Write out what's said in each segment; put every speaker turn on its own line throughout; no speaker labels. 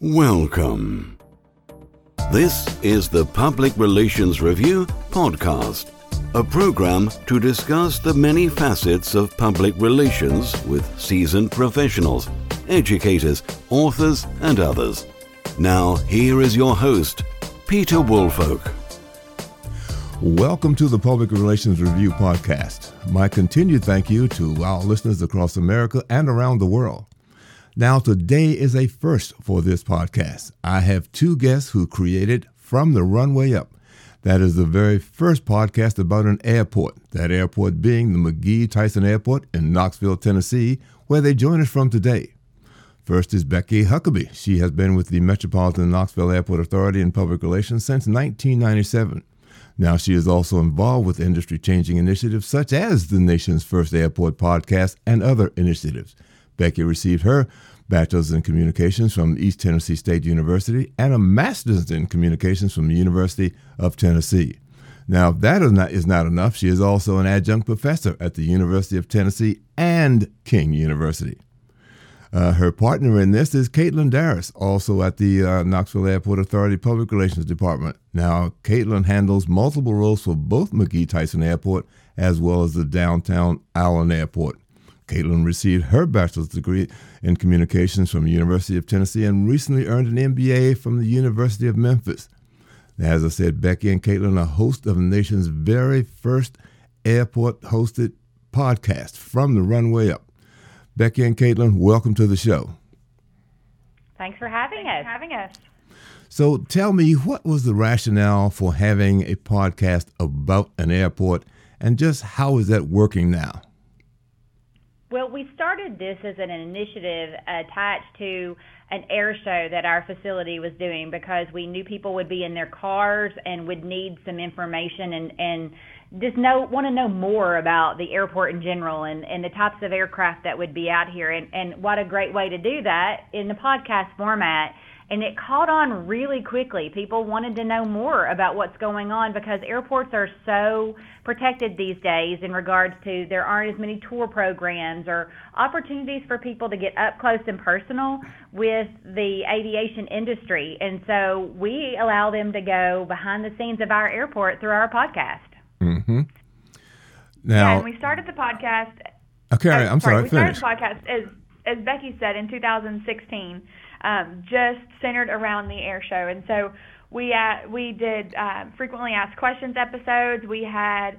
Welcome. This is the Public Relations Review podcast, a program to discuss the many facets of public relations with seasoned professionals, educators, authors, and others. Now, here is your host, Peter Woolfolk.
Welcome to the Public Relations Review podcast. My continued thank you to our listeners across America and around the world. Now, today is a first for this podcast. I have two guests who created From the Runway Up. That is the very first podcast about an airport, that airport being the McGhee Tyson Airport in Knoxville, Tennessee, where they join us from today. First is Becky Huckabee. She has been with the Metropolitan Knoxville Airport Authority in Public Relations since 1997. Now, she is also involved with industry changing initiatives such as the nation's first airport podcast and other initiatives. Becky received her bachelor's in communications from East Tennessee State University and a master's in communications from the University of Tennessee. Now, if that is not, is not enough, she is also an adjunct professor at the University of Tennessee and King University. Uh, her partner in this is Caitlin Darris, also at the uh, Knoxville Airport Authority Public Relations Department. Now, Caitlin handles multiple roles for both McGhee Tyson Airport as well as the downtown Island Airport. Caitlin received her bachelor's degree in communications from the University of Tennessee and recently earned an MBA from the University of Memphis. As I said, Becky and Caitlin are hosts of the nation's very first airport hosted podcast, From the Runway Up. Becky and Caitlin, welcome to the show.
Thanks for having
Thanks
us.
For having us.
So tell me, what was the rationale for having a podcast about an airport, and just how is that working now?
Well, we started this as an initiative attached to an air show that our facility was doing because we knew people would be in their cars and would need some information and and just know want to know more about the airport in general and and the types of aircraft that would be out here. And and what a great way to do that in the podcast format and it caught on really quickly. People wanted to know more about what's going on because airports are so protected these days in regards to there aren't as many tour programs or opportunities for people to get up close and personal with the aviation industry. And so we allow them to go behind the scenes of our airport through our podcast.
Mm-hmm.
Now, yeah, and we started the podcast.
Okay, I'm sorry.
sorry we
finish.
started the podcast as as Becky said in 2016 um, just centered around the air show. And so we uh, we did um, frequently asked questions episodes. We had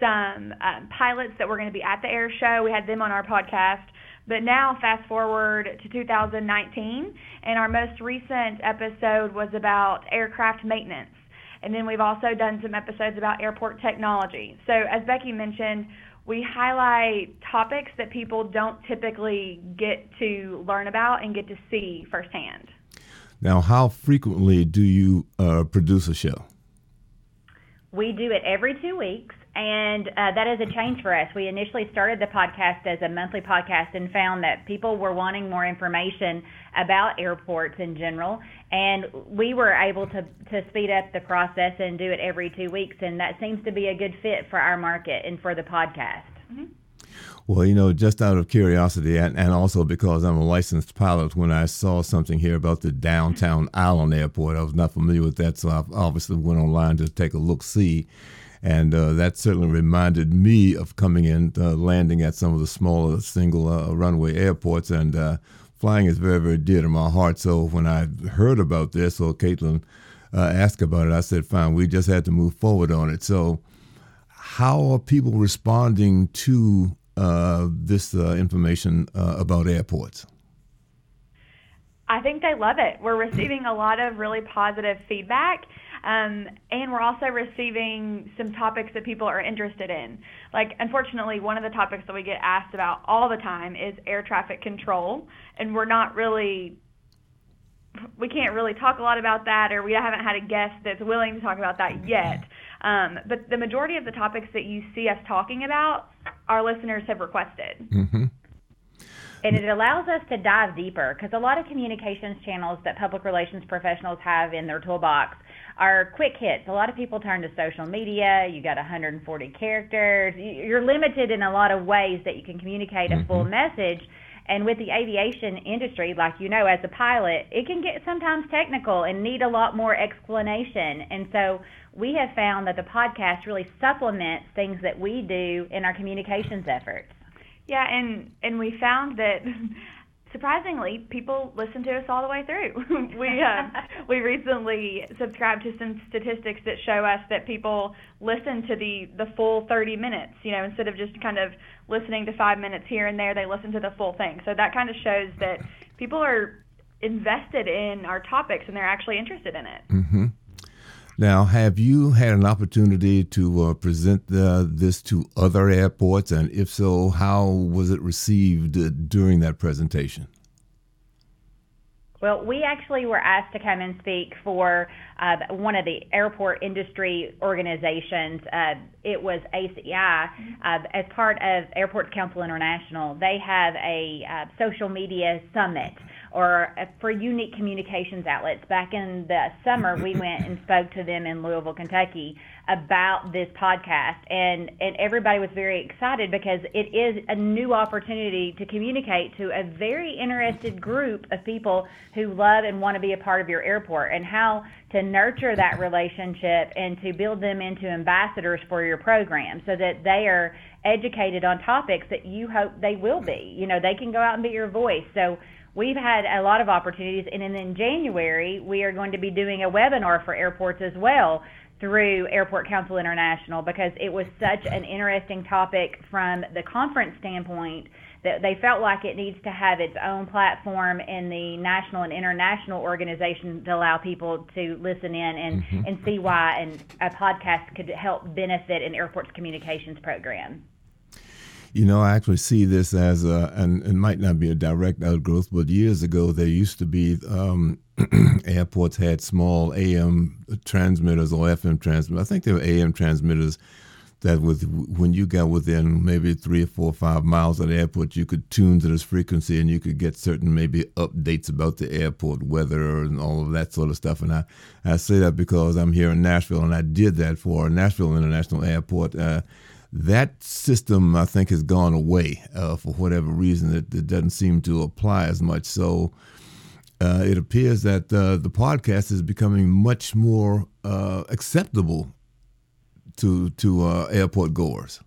some um, pilots that were going to be at the air show. We had them on our podcast. But now, fast forward to 2019, and our most recent episode was about aircraft maintenance. And then we've also done some episodes about airport technology. So, as Becky mentioned, we highlight topics that people don't typically get to learn about and get to see firsthand.
Now, how frequently do you uh, produce a show?
We do it every two weeks, and uh, that is a change for us. We initially started the podcast as a monthly podcast and found that people were wanting more information about airports in general, and we were able to, to speed up the process and do it every two weeks, and that seems to be a good fit for our market and for the podcast.
Mm-hmm.
Well, you know, just out of curiosity, and, and also because I'm a licensed pilot, when I saw something here about the downtown Island Airport, I was not familiar with that, so I obviously went online to take a look see. And uh, that certainly reminded me of coming in, uh, landing at some of the smaller single uh, runway airports, and uh, flying is very, very dear to my heart. So when I heard about this, or Caitlin uh, asked about it, I said, fine, we just had to move forward on it. So, how are people responding to uh, this uh, information uh, about airports?
I think they love it. We're receiving a lot of really positive feedback. Um, and we're also receiving some topics that people are interested in. Like, unfortunately, one of the topics that we get asked about all the time is air traffic control, and we're not really, we can't really talk a lot about that, or we haven't had a guest that's willing to talk about that yet. Um, but the majority of the topics that you see us talking about, our listeners have requested.
Mm-hmm.
And it allows us to dive deeper because a lot of communications channels that public relations professionals have in their toolbox are quick hits. A lot of people turn to social media. You got 140 characters. You're limited in a lot of ways that you can communicate a full message. And with the aviation industry, like you know, as a pilot, it can get sometimes technical and need a lot more explanation. And so we have found that the podcast really supplements things that we do in our communications efforts.
Yeah, and and we found that surprisingly, people listen to us all the way through. we uh, we recently subscribed to some statistics that show us that people listen to the the full 30 minutes. You know, instead of just kind of listening to five minutes here and there, they listen to the full thing. So that kind of shows that people are invested in our topics and they're actually interested in it.
Mm-hmm. Now, have you had an opportunity to uh, present uh, this to other airports? And if so, how was it received uh, during that presentation?
Well, we actually were asked to come and speak for uh, one of the airport industry organizations. Uh, it was ACI uh, as part of Airports Council International. They have a uh, social media summit or uh, for unique communications outlets. Back in the summer, we went and spoke to them in Louisville, Kentucky about this podcast, and and everybody was very excited because it is a new opportunity to communicate to a very interested group of people who love and want to be a part of your airport, and how to nurture that relationship and to build them into ambassadors for your program, so that they are educated on topics that you hope they will be. You know, they can go out and be your voice. So we've had a lot of opportunities. And then in January, we are going to be doing a webinar for airports as well through Airport Council International because it was such an interesting topic from the conference standpoint that they felt like it needs to have its own platform in the national and international organization to allow people to listen in and, mm-hmm. and see why and a podcast could help benefit an airport's communications program.
You know, I actually see this as a, and it might not be a direct outgrowth, but years ago there used to be um, airports had small AM transmitters or FM transmitters. I think they were AM transmitters that with when you got within maybe three or four or five miles of the airport, you could tune to this frequency and you could get certain maybe updates about the airport weather and all of that sort of stuff. And I, I say that because I'm here in Nashville and I did that for Nashville International Airport. Uh, that system, I think, has gone away uh, for whatever reason. It, it, doesn't seem to apply as much. So uh, it appears that uh, the podcast is becoming much more uh, acceptable to to uh, airport goers.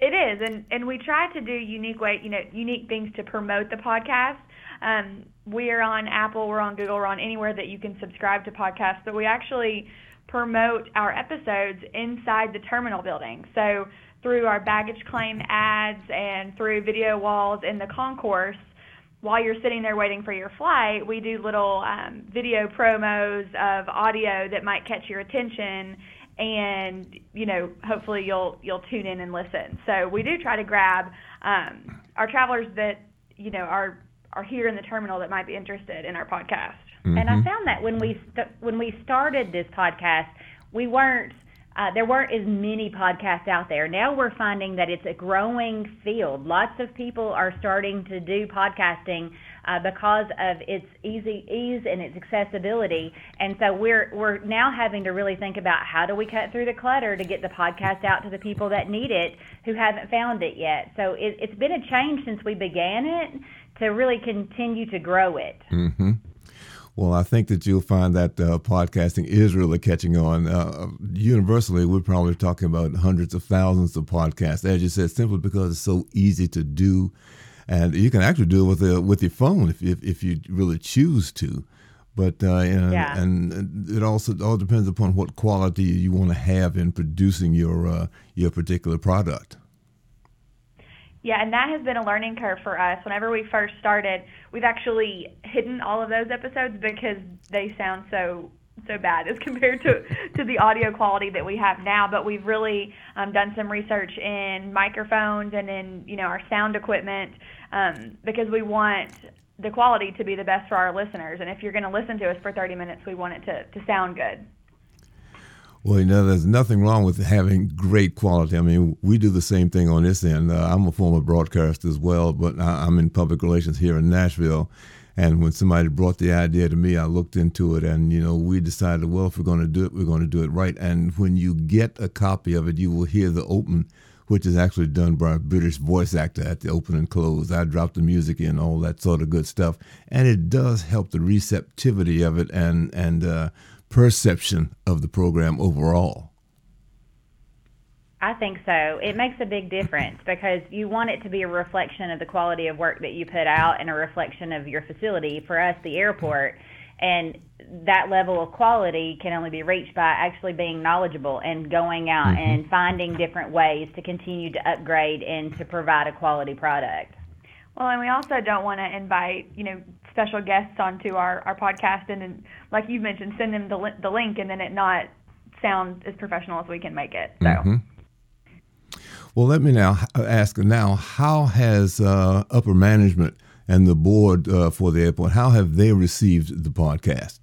It is, and and we try to do unique way, you know, unique things to promote the podcast. Um, we are on Apple, we're on Google, we're on anywhere that you can subscribe to podcasts, but we actually promote our episodes inside the terminal building. So through our baggage claim ads and through video walls in the concourse, while you're sitting there waiting for your flight, we do little um, video promos of audio that might catch your attention, and you know hopefully you'll you'll tune in and listen. So we do try to grab um, our travelers that you know are are here in the terminal that might be interested in our podcast.
Mm-hmm. And I found that when we st- when we started this podcast, we weren't uh, there weren't as many podcasts out there. Now we're finding that it's a growing field. Lots of people are starting to do podcasting uh, because of its easy ease and its accessibility. And so we're we're now having to really think about how do we cut through the clutter to get the podcast out to the people that need it who haven't found it yet. So it, it's been a change since we began it to really continue to grow it.
Mm-hmm. Well, I think that you'll find that uh, podcasting is really catching on. Uh, universally, we're probably talking about hundreds of thousands of podcasts, as you said, simply because it's so easy to do, and you can actually do it with a, with your phone if, if, if you really choose to. But uh, and, yeah. and it also all depends upon what quality you want to have in producing your uh, your particular product.
Yeah, and that has been a learning curve for us. Whenever we first started, we've actually hidden all of those episodes because they sound so so bad as compared to to the audio quality that we have now. But we've really um, done some research in microphones and in you know our sound equipment um, because we want the quality to be the best for our listeners. And if you're going to listen to us for 30 minutes, we want it to to sound good.
Well, you know, there's nothing wrong with having great quality. I mean, we do the same thing on this end. Uh, I'm a former broadcaster as well, but I, I'm in public relations here in Nashville. And when somebody brought the idea to me, I looked into it, and you know, we decided, well, if we're going to do it, we're going to do it right. And when you get a copy of it, you will hear the open which is actually done by a British voice actor at the open and close. I drop the music in, all that sort of good stuff, and it does help the receptivity of it and and uh, perception of the program overall.
I think so. It makes a big difference because you want it to be a reflection of the quality of work that you put out and a reflection of your facility. For us, the airport, and that level of quality can only be reached by actually being knowledgeable and going out mm-hmm. and finding different ways to continue to upgrade and to provide a quality product.
Well, and we also don't want to invite, you know, special guests onto our, our podcast and, then, like you've mentioned, send them the, li- the link and then it not sound as professional as we can make it. So. Mm-hmm.
Well, let me now ask now, how has uh, upper management and the board uh, for the airport, how have they received the podcast?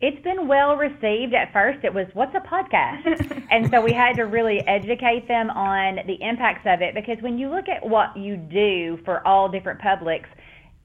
It's been well received. At first, it was, what's a podcast? and so we had to really educate them on the impacts of it because when you look at what you do for all different publics,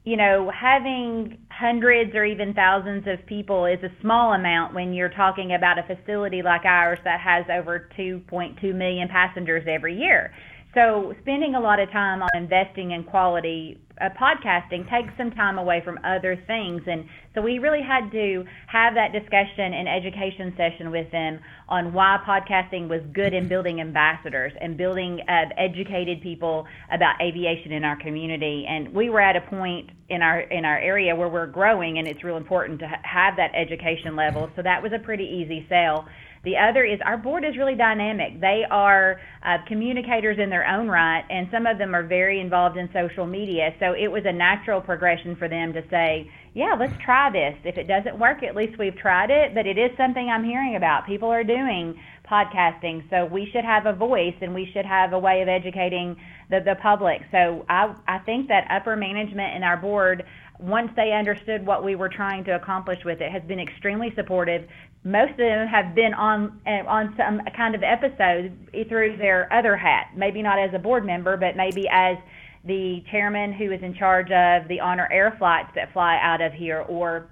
you know, having hundreds or even thousands of people is a small amount when you're talking about a facility like ours that has over 2.2 million passengers every year. So, spending a lot of time on investing in quality uh, podcasting takes some time away from other things. And so, we really had to have that discussion and education session with them on why podcasting was good in building ambassadors and building uh, educated people about aviation in our community. And we were at a point in our in our area where we're growing, and it's real important to ha- have that education level. So, that was a pretty easy sell. The other is our board is really dynamic. They are uh, communicators in their own right, and some of them are very involved in social media. So it was a natural progression for them to say, yeah, let's try this. If it doesn't work, at least we've tried it. But it is something I'm hearing about. People are doing podcasting, so we should have a voice and we should have a way of educating the, the public. So I, I think that upper management and our board once they understood what we were trying to accomplish with it, has been extremely supportive most of them have been on uh, on some kind of episode through their other hat, maybe not as a board member, but maybe as the chairman who is in charge of the honor air flights that fly out of here, or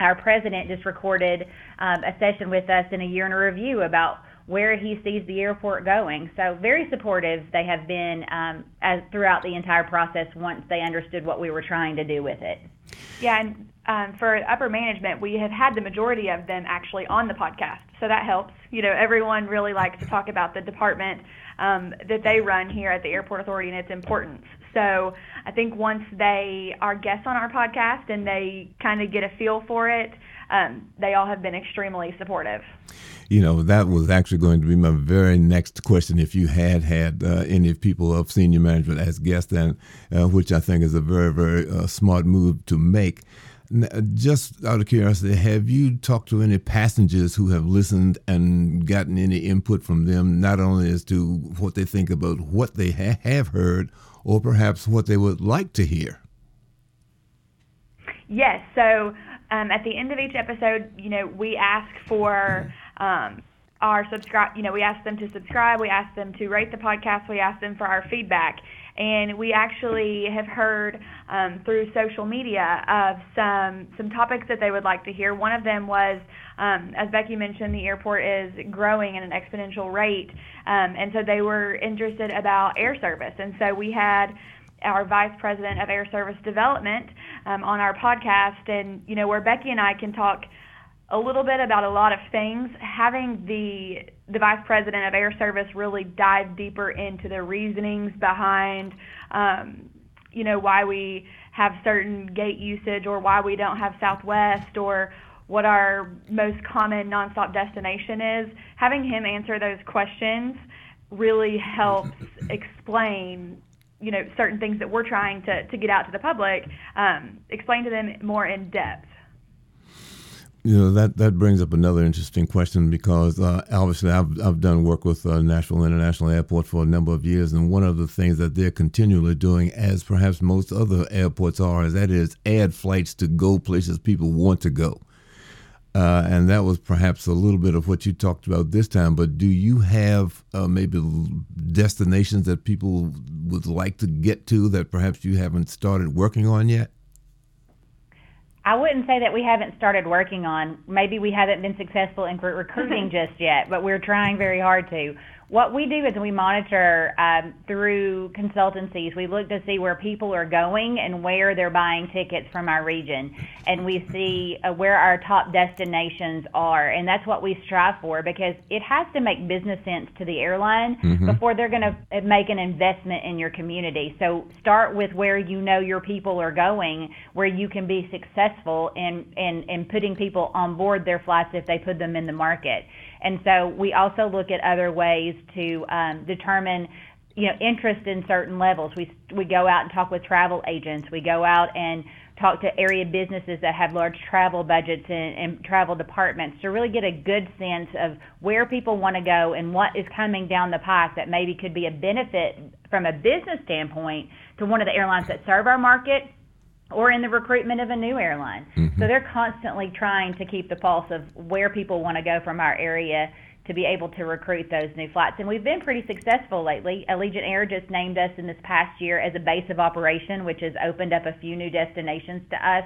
our president just recorded um, a session with us in a year in a review about where he sees the airport going. So very supportive they have been um, as throughout the entire process once they understood what we were trying to do with it.
Yeah, and um, for upper management, we have had the majority of them actually on the podcast, so that helps. You know, everyone really likes to talk about the department um, that they run here at the Airport Authority and its importance. So I think once they are guests on our podcast and they kind of get a feel for it, um, they all have been extremely supportive.
You know, that was actually going to be my very next question. If you had had uh, any people of senior management as guests, and uh, which I think is a very, very uh, smart move to make. Just out of curiosity, have you talked to any passengers who have listened and gotten any input from them, not only as to what they think about what they ha- have heard, or perhaps what they would like to hear?
Yes. So um, at the end of each episode, you know, we ask for um, our subscribe. You know, we ask them to subscribe. We ask them to rate the podcast. We ask them for our feedback. And we actually have heard um, through social media of some some topics that they would like to hear. One of them was, um, as Becky mentioned, the airport is growing at an exponential rate, um, and so they were interested about air service. And so we had our vice president of air service development um, on our podcast, and you know where Becky and I can talk a little bit about a lot of things. Having the the vice president of air service really dive deeper into the reasonings behind, um, you know, why we have certain gate usage or why we don't have Southwest or what our most common nonstop destination is. Having him answer those questions really helps explain you know certain things that we're trying to, to get out to the public um, explain to them more in depth
you know that that brings up another interesting question because uh, obviously I've I've done work with uh, Nashville International Airport for a number of years, and one of the things that they're continually doing, as perhaps most other airports are, is that is add flights to go places people want to go, uh, and that was perhaps a little bit of what you talked about this time. But do you have uh, maybe destinations that people would like to get to that perhaps you haven't started working on yet?
I wouldn't say that we haven't started working on. Maybe we haven't been successful in recruiting just yet, but we're trying very hard to. What we do is we monitor um, through consultancies. We look to see where people are going and where they're buying tickets from our region, and we see uh, where our top destinations are, and that's what we strive for because it has to make business sense to the airline mm-hmm. before they're going to uh, make an investment in your community. So start with where you know your people are going, where you can be successful in in, in putting people on board their flights if they put them in the market. And so we also look at other ways to um, determine you know interest in certain levels. We we go out and talk with travel agents. We go out and talk to area businesses that have large travel budgets and, and travel departments to really get a good sense of where people want to go and what is coming down the pike that maybe could be a benefit from a business standpoint to one of the airlines that serve our market or in the recruitment of a new airline. Mm-hmm. So they're constantly trying to keep the pulse of where people want to go from our area to be able to recruit those new flights. And we've been pretty successful lately. Allegiant Air just named us in this past year as a base of operation, which has opened up a few new destinations to us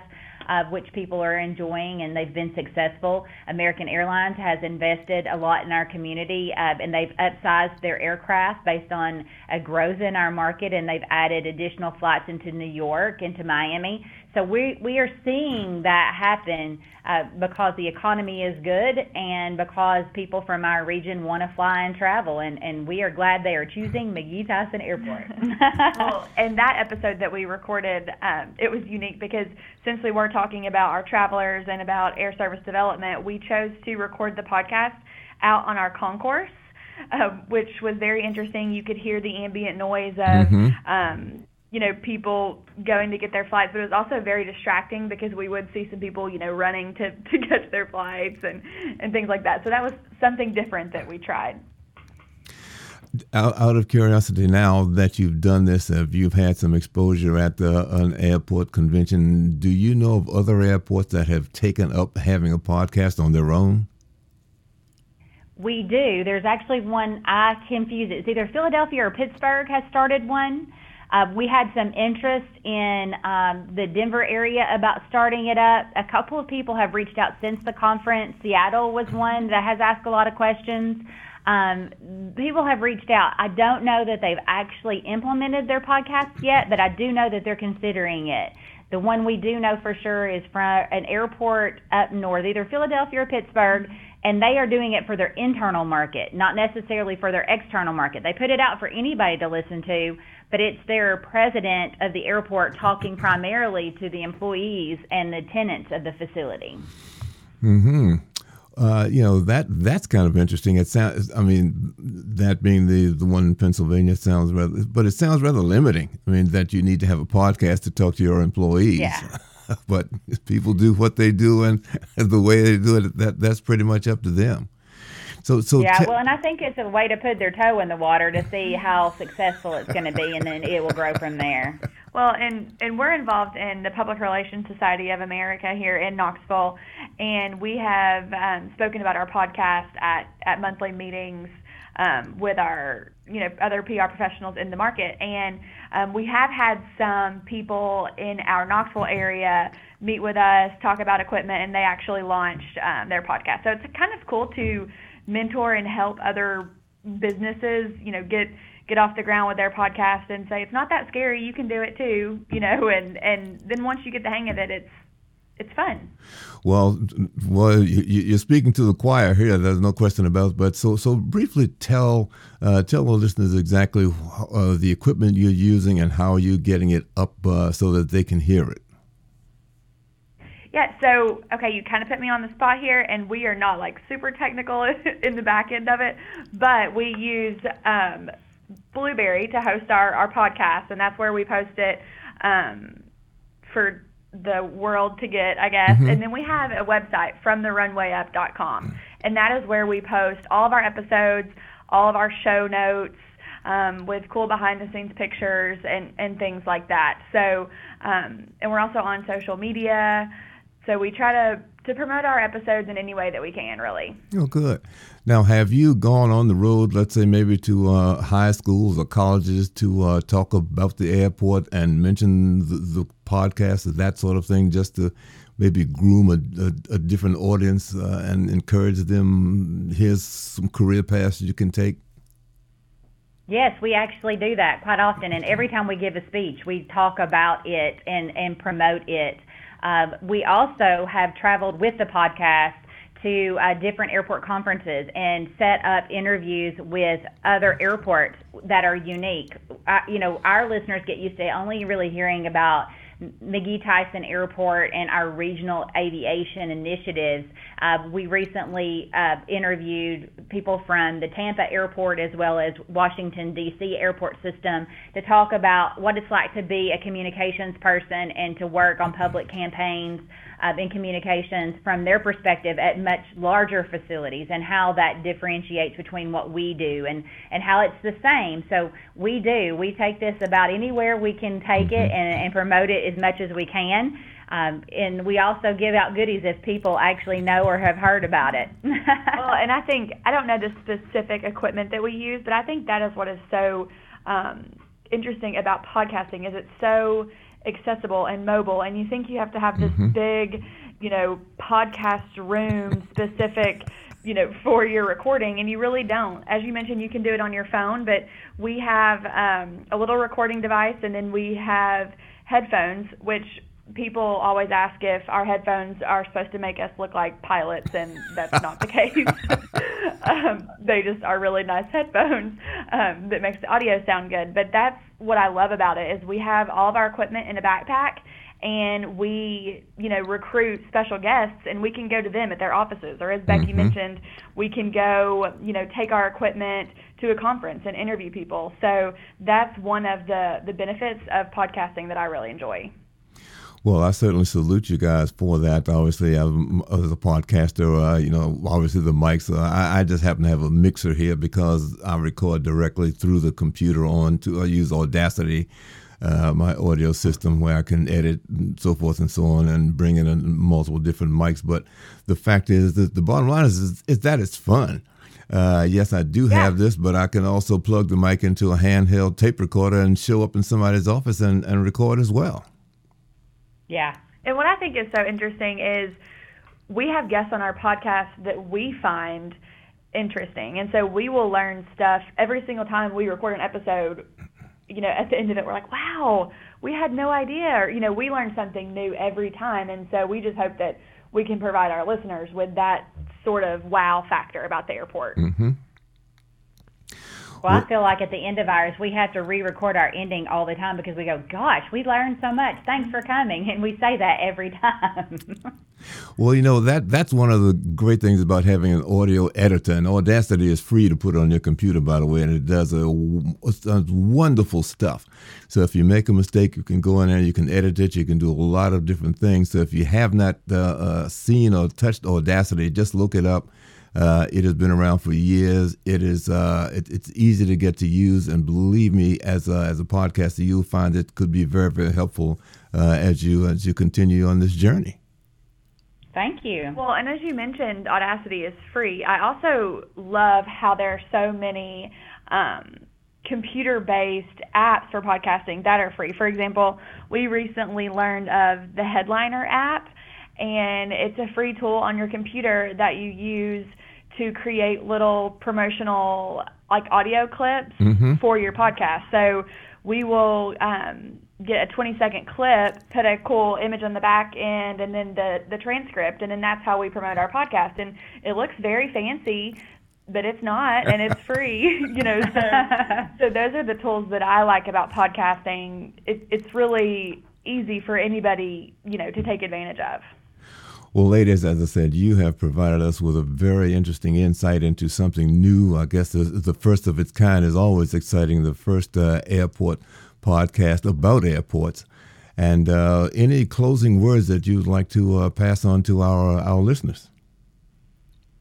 uh, which people are enjoying and they've been successful. American Airlines has invested a lot in our community uh, and they've upsized their aircraft based on a growth in our market and they've added additional flights into New York, into Miami. So we we are seeing that happen uh, because the economy is good and because people from our region want to fly and travel, and and we are glad they are choosing McGhee Tyson Airport.
well, and that episode that we recorded, um, it was unique because since we were talking about our travelers and about air service development, we chose to record the podcast out on our concourse. Uh, which was very interesting. You could hear the ambient noise of mm-hmm. um, you know, people going to get their flights, but it was also very distracting because we would see some people, you know, running to, to catch their flights and, and things like that. So that was something different that we tried.
Out, out of curiosity, now that you've done this, if you've had some exposure at the, an airport convention, do you know of other airports that have taken up having a podcast on their own?
We do. There's actually one I confuse it. It's either Philadelphia or Pittsburgh has started one. Uh, we had some interest in um, the Denver area about starting it up. A couple of people have reached out since the conference. Seattle was one that has asked a lot of questions. Um, people have reached out. I don't know that they've actually implemented their podcast yet, but I do know that they're considering it. The one we do know for sure is from an airport up north, either Philadelphia or Pittsburgh, and they are doing it for their internal market, not necessarily for their external market. They put it out for anybody to listen to, but it's their president of the airport talking primarily to the employees and the tenants of the facility.
Hmm. Uh, you know that that's kind of interesting. It sounds. I mean, that being the the one in Pennsylvania sounds rather, but it sounds rather limiting. I mean, that you need to have a podcast to talk to your employees.
Yeah.
but people do what they do, and the way they do it, that that's pretty much up to them.
So, so yeah. T- well, and I think it's a way to put their toe in the water to see how successful it's going to be, and then it will grow from there.
Well, and and we're involved in the Public Relations Society of America here in Knoxville, and we have um, spoken about our podcast at at monthly meetings um, with our you know other PR professionals in the market, and um, we have had some people in our Knoxville area meet with us, talk about equipment, and they actually launched um, their podcast. So it's kind of cool to mentor and help other businesses, you know, get get off the ground with their podcast and say it's not that scary, you can do it too, you know, and and then once you get the hang of it, it's it's fun.
Well, well, you, are speaking to the choir here. There's no question about. It. But so, so briefly tell uh, tell the listeners exactly uh, the equipment you're using and how you're getting it up uh, so that they can hear it.
Yeah, so okay, you kind of put me on the spot here, and we are not like super technical in the back end of it, but we use um, Blubrry to host our, our podcast, and that's where we post it um, for the world to get, I guess. Mm-hmm. And then we have a website from therunwayup.com, and that is where we post all of our episodes, all of our show notes. Um, with cool behind the scenes pictures and, and things like that. So, um, and we're also on social media. So we try to to promote our episodes in any way that we can, really.
Oh, good. Now, have you gone on the road, let's say maybe to uh, high schools or colleges to uh, talk about the airport and mention the, the podcast that sort of thing, just to maybe groom a, a, a different audience uh, and encourage them? Here's some career paths you can take.
Yes, we actually do that quite often, and every time we give a speech, we talk about it and and promote it. Uh, we also have traveled with the podcast to uh, different airport conferences and set up interviews with other airports that are unique. Uh, you know, our listeners get used to only really hearing about McGhee Tyson Airport and our regional aviation initiatives. Uh, we recently uh, interviewed people from the Tampa airport as well as Washington, D.C. airport system to talk about what it's like to be a communications person and to work on public campaigns in communications from their perspective at much larger facilities and how that differentiates between what we do and, and how it's the same. So we do. We take this about anywhere we can take mm-hmm. it and, and promote it as much as we can. Um, and we also give out goodies if people actually know or have heard about it.
well, and I think I don't know the specific equipment that we use, but I think that is what is so um, interesting about podcasting is it's so accessible and mobile and you think you have to have this mm-hmm. big you know podcast room specific you know for your recording and you really don't as you mentioned you can do it on your phone but we have um, a little recording device and then we have headphones which people always ask if our headphones are supposed to make us look like pilots, and that's not the case. um, they just are really nice headphones um, that makes the audio sound good. But that's what I love about it is we have all of our equipment in a backpack, and we, you know, recruit special guests, and we can go to them at their offices. Or as Becky mm-hmm. mentioned, we can go, you know, take our equipment to a conference and interview people. So that's one of the the benefits of podcasting that I really enjoy.
Well, I certainly salute you guys for that. Obviously, as a podcaster, uh, you know, obviously the mics. Uh, I, I, just happen to have a mixer here because I record directly through the computer on to I use Audacity, uh, my audio system, where I can edit and so forth and so on, and bring in multiple different mics. But the fact is that the bottom line is is, is that it's fun. Uh, yes, I do yeah. have this, but I can also plug the mic into a handheld tape recorder and show up in somebody's office and, and record as well.
Yeah.
And what I think is so interesting is we have guests on our podcast that we find interesting. And so we will learn stuff every single time we record an episode. You know, at the end of it, we're like, wow, we had no idea. Or, you know, we learn something new every time. And so we just hope that we can provide our listeners with that sort of wow factor about the airport.
Mm-hmm.
Well, I feel like at the end of ours, we have to re-record our ending all the time because we go, "Gosh, we learned so much. Thanks for coming," and we say that every time.
well, you know that that's one of the great things about having an audio editor. And Audacity is free to put on your computer, by the way, and it does a, a wonderful stuff. So if you make a mistake, you can go in there, you can edit it, you can do a lot of different things. So if you have not uh, uh, seen or touched Audacity, just look it up uh, it has been around for years. It is uh, it, it's easy to get to use, and believe me, as a, as a podcaster, you'll find it could be very very helpful uh, as you as you continue on this journey.
Thank you.
Well, and as you mentioned, Audacity is free. I also love how there are so many um, computer-based apps for podcasting that are free. For example, we recently learned of the Headliner app, and it's a free tool on your computer that you use to create little promotional like audio clips mm-hmm. for your podcast. So we will um, get a 20 second clip, put a cool image on the back end, and then the the transcript, and then that's how we promote our podcast. And it looks very fancy. But it's not, and it's free, you know. So, so those are the tools that I like about podcasting. It, it's really easy for anybody, you know, to take advantage of.
Well, ladies, as I said, you have provided us with a very interesting insight into something new. I guess the, the first of its kind is always exciting. The first uh, airport podcast about airports. And uh, any closing words that you'd like to uh, pass on to our our listeners?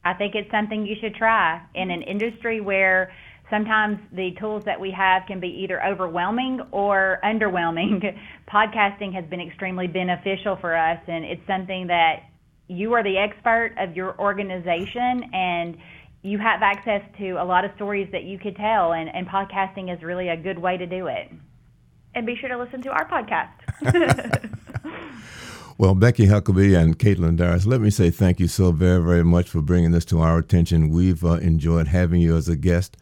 I think it's something you should try in an industry where sometimes the tools that we have can be either overwhelming or underwhelming. Podcasting has been extremely beneficial for us, and it's something that you are the expert of your organization and you have access to a lot of stories that you could tell and, and podcasting is really a good way to do it.
And be sure to listen to our podcast.
Well becky huckabee and caitlin darris let me say thank you so very very much for bringing this to our attention. We've uh, enjoyed having you as a guest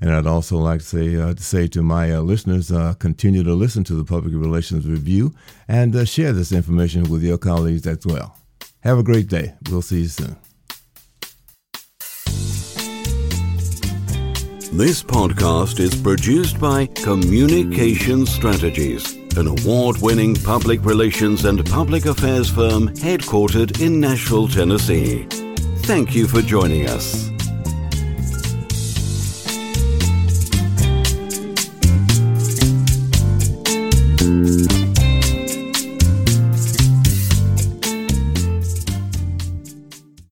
And I'd also like to say, uh, to, say to my uh, listeners, uh, continue to listen to the Public Relations Review and uh, share this information with your colleagues as well. Have a great day. We'll see you soon.
This podcast is produced by Communication Strategies, an award winning public relations and public affairs firm headquartered in Nashville, Tennessee. Thank you for joining us.